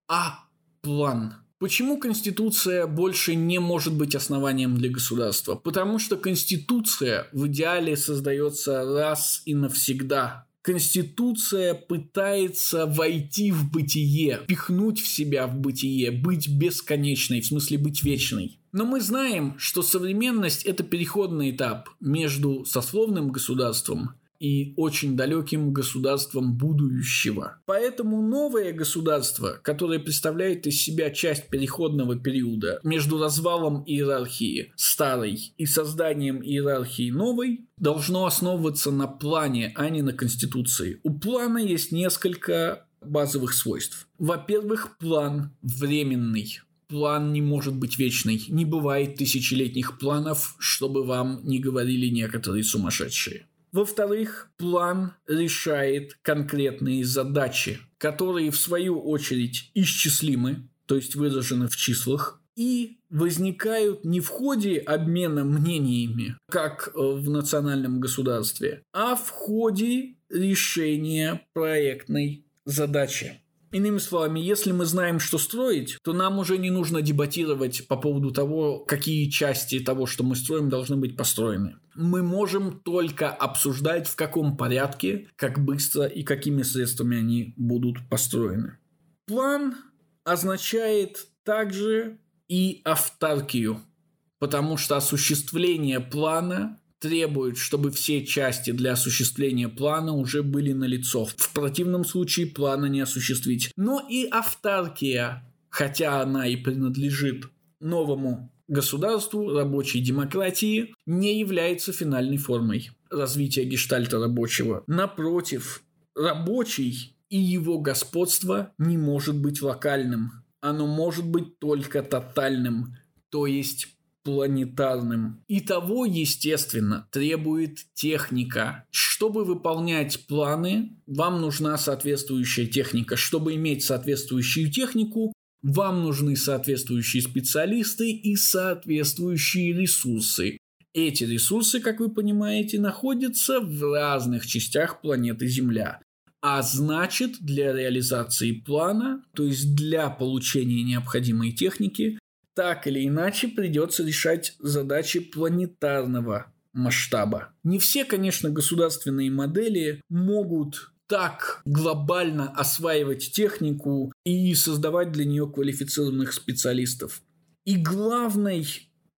а план – Почему Конституция больше не может быть основанием для государства? Потому что Конституция в идеале создается раз и навсегда. Конституция пытается войти в бытие, пихнуть в себя в бытие, быть бесконечной, в смысле быть вечной. Но мы знаем, что современность – это переходный этап между сословным государством и очень далеким государством будущего. Поэтому новое государство, которое представляет из себя часть переходного периода между развалом иерархии старой и созданием иерархии новой, должно основываться на плане, а не на конституции. У плана есть несколько базовых свойств. Во-первых, план временный план не может быть вечный. Не бывает тысячелетних планов, чтобы вам не говорили некоторые сумасшедшие. Во-вторых, план решает конкретные задачи, которые в свою очередь исчислимы, то есть выражены в числах, и возникают не в ходе обмена мнениями, как в национальном государстве, а в ходе решения проектной задачи. Иными словами, если мы знаем, что строить, то нам уже не нужно дебатировать по поводу того, какие части того, что мы строим, должны быть построены. Мы можем только обсуждать, в каком порядке, как быстро и какими средствами они будут построены. План означает также и автаркию, потому что осуществление плана требует, чтобы все части для осуществления плана уже были налицо. В противном случае плана не осуществить. Но и автаркия, хотя она и принадлежит новому государству, рабочей демократии, не является финальной формой развития гештальта рабочего. Напротив, рабочий и его господство не может быть локальным. Оно может быть только тотальным, то есть планетарным. И того, естественно, требует техника. Чтобы выполнять планы, вам нужна соответствующая техника. Чтобы иметь соответствующую технику, вам нужны соответствующие специалисты и соответствующие ресурсы. Эти ресурсы, как вы понимаете, находятся в разных частях планеты Земля. А значит, для реализации плана, то есть для получения необходимой техники, так или иначе придется решать задачи планетарного масштаба. Не все, конечно, государственные модели могут так глобально осваивать технику и создавать для нее квалифицированных специалистов. И главной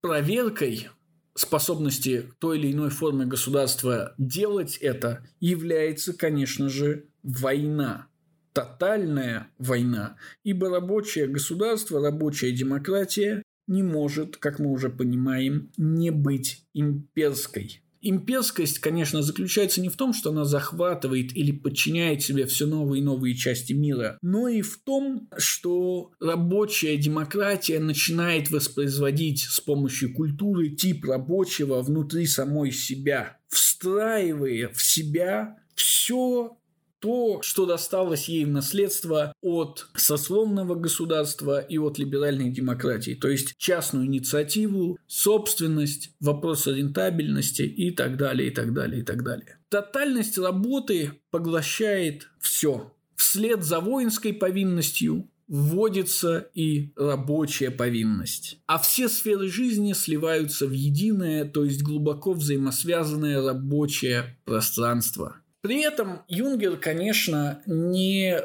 проверкой способности той или иной формы государства делать это является, конечно же, война. Тотальная война. Ибо рабочее государство, рабочая демократия не может, как мы уже понимаем, не быть имперской. Имперскость, конечно, заключается не в том, что она захватывает или подчиняет себе все новые и новые части мира, но и в том, что рабочая демократия начинает воспроизводить с помощью культуры тип рабочего внутри самой себя, встраивая в себя все то, что досталось ей в наследство от сословного государства и от либеральной демократии, то есть частную инициативу, собственность, вопрос рентабельности и так далее, и так далее, и так далее. Тотальность работы поглощает все. Вслед за воинской повинностью вводится и рабочая повинность. А все сферы жизни сливаются в единое, то есть глубоко взаимосвязанное рабочее пространство – при этом Юнгер, конечно, не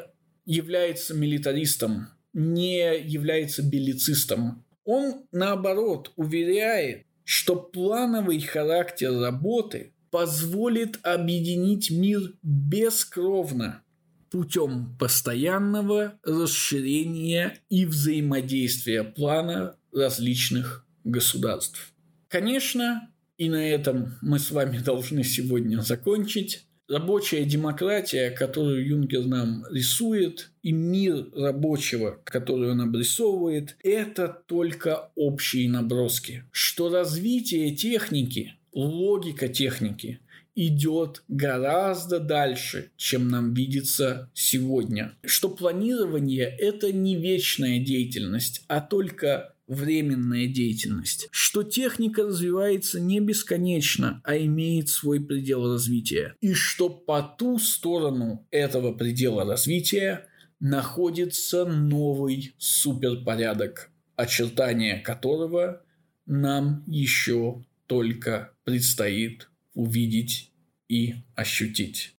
является милитаристом, не является белицистом. Он, наоборот, уверяет, что плановый характер работы позволит объединить мир бескровно путем постоянного расширения и взаимодействия плана различных государств. Конечно, и на этом мы с вами <laughs> должны сегодня закончить рабочая демократия, которую Юнгер нам рисует, и мир рабочего, который он обрисовывает, это только общие наброски. Что развитие техники, логика техники идет гораздо дальше, чем нам видится сегодня. Что планирование – это не вечная деятельность, а только временная деятельность, что техника развивается не бесконечно, а имеет свой предел развития, и что по ту сторону этого предела развития находится новый суперпорядок, очертания которого нам еще только предстоит увидеть и ощутить.